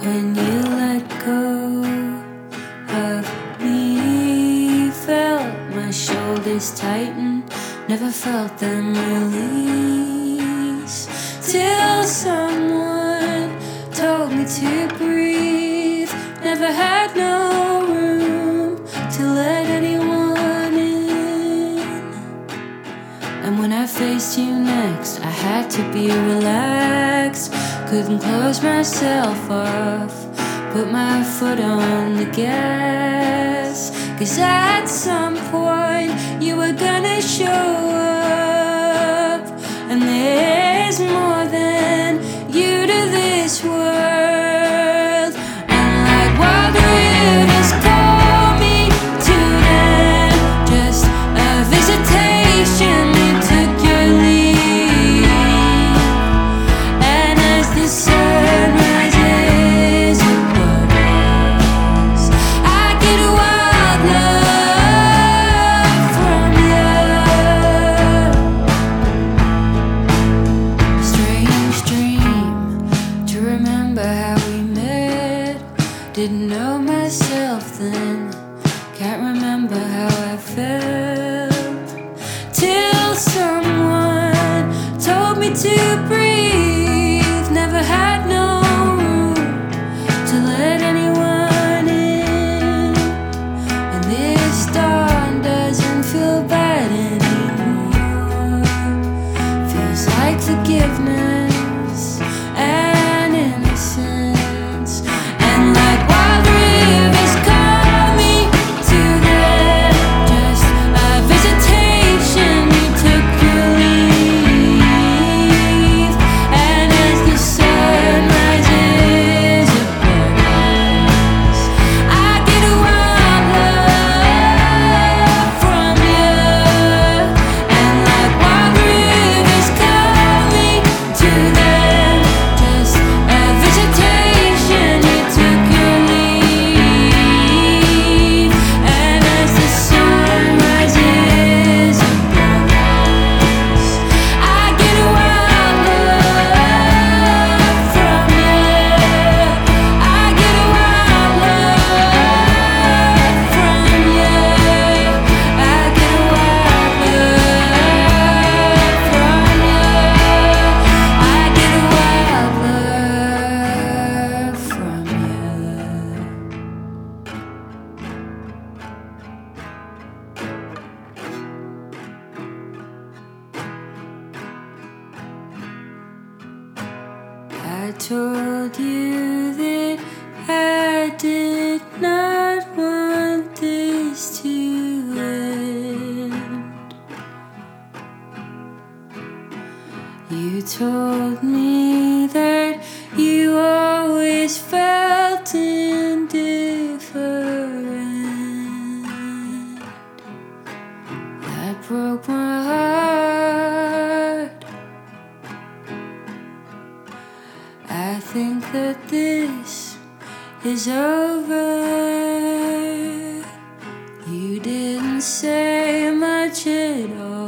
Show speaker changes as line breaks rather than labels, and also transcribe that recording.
when you let go of me. Felt my shoulders tighten, never felt them release. Till someone told me to breathe, never had no room to let anyone in. And when I faced you next, I had to be relaxed. Couldn't close myself off, put my foot on the gas. Cause at some point, you were gonna show up. And there's more than you to this world. Remember how I felt till someone told me to breathe. I told you that I did not want this to end. You told me that you always felt indifferent. That broke my I think that this is over. You didn't say much at all.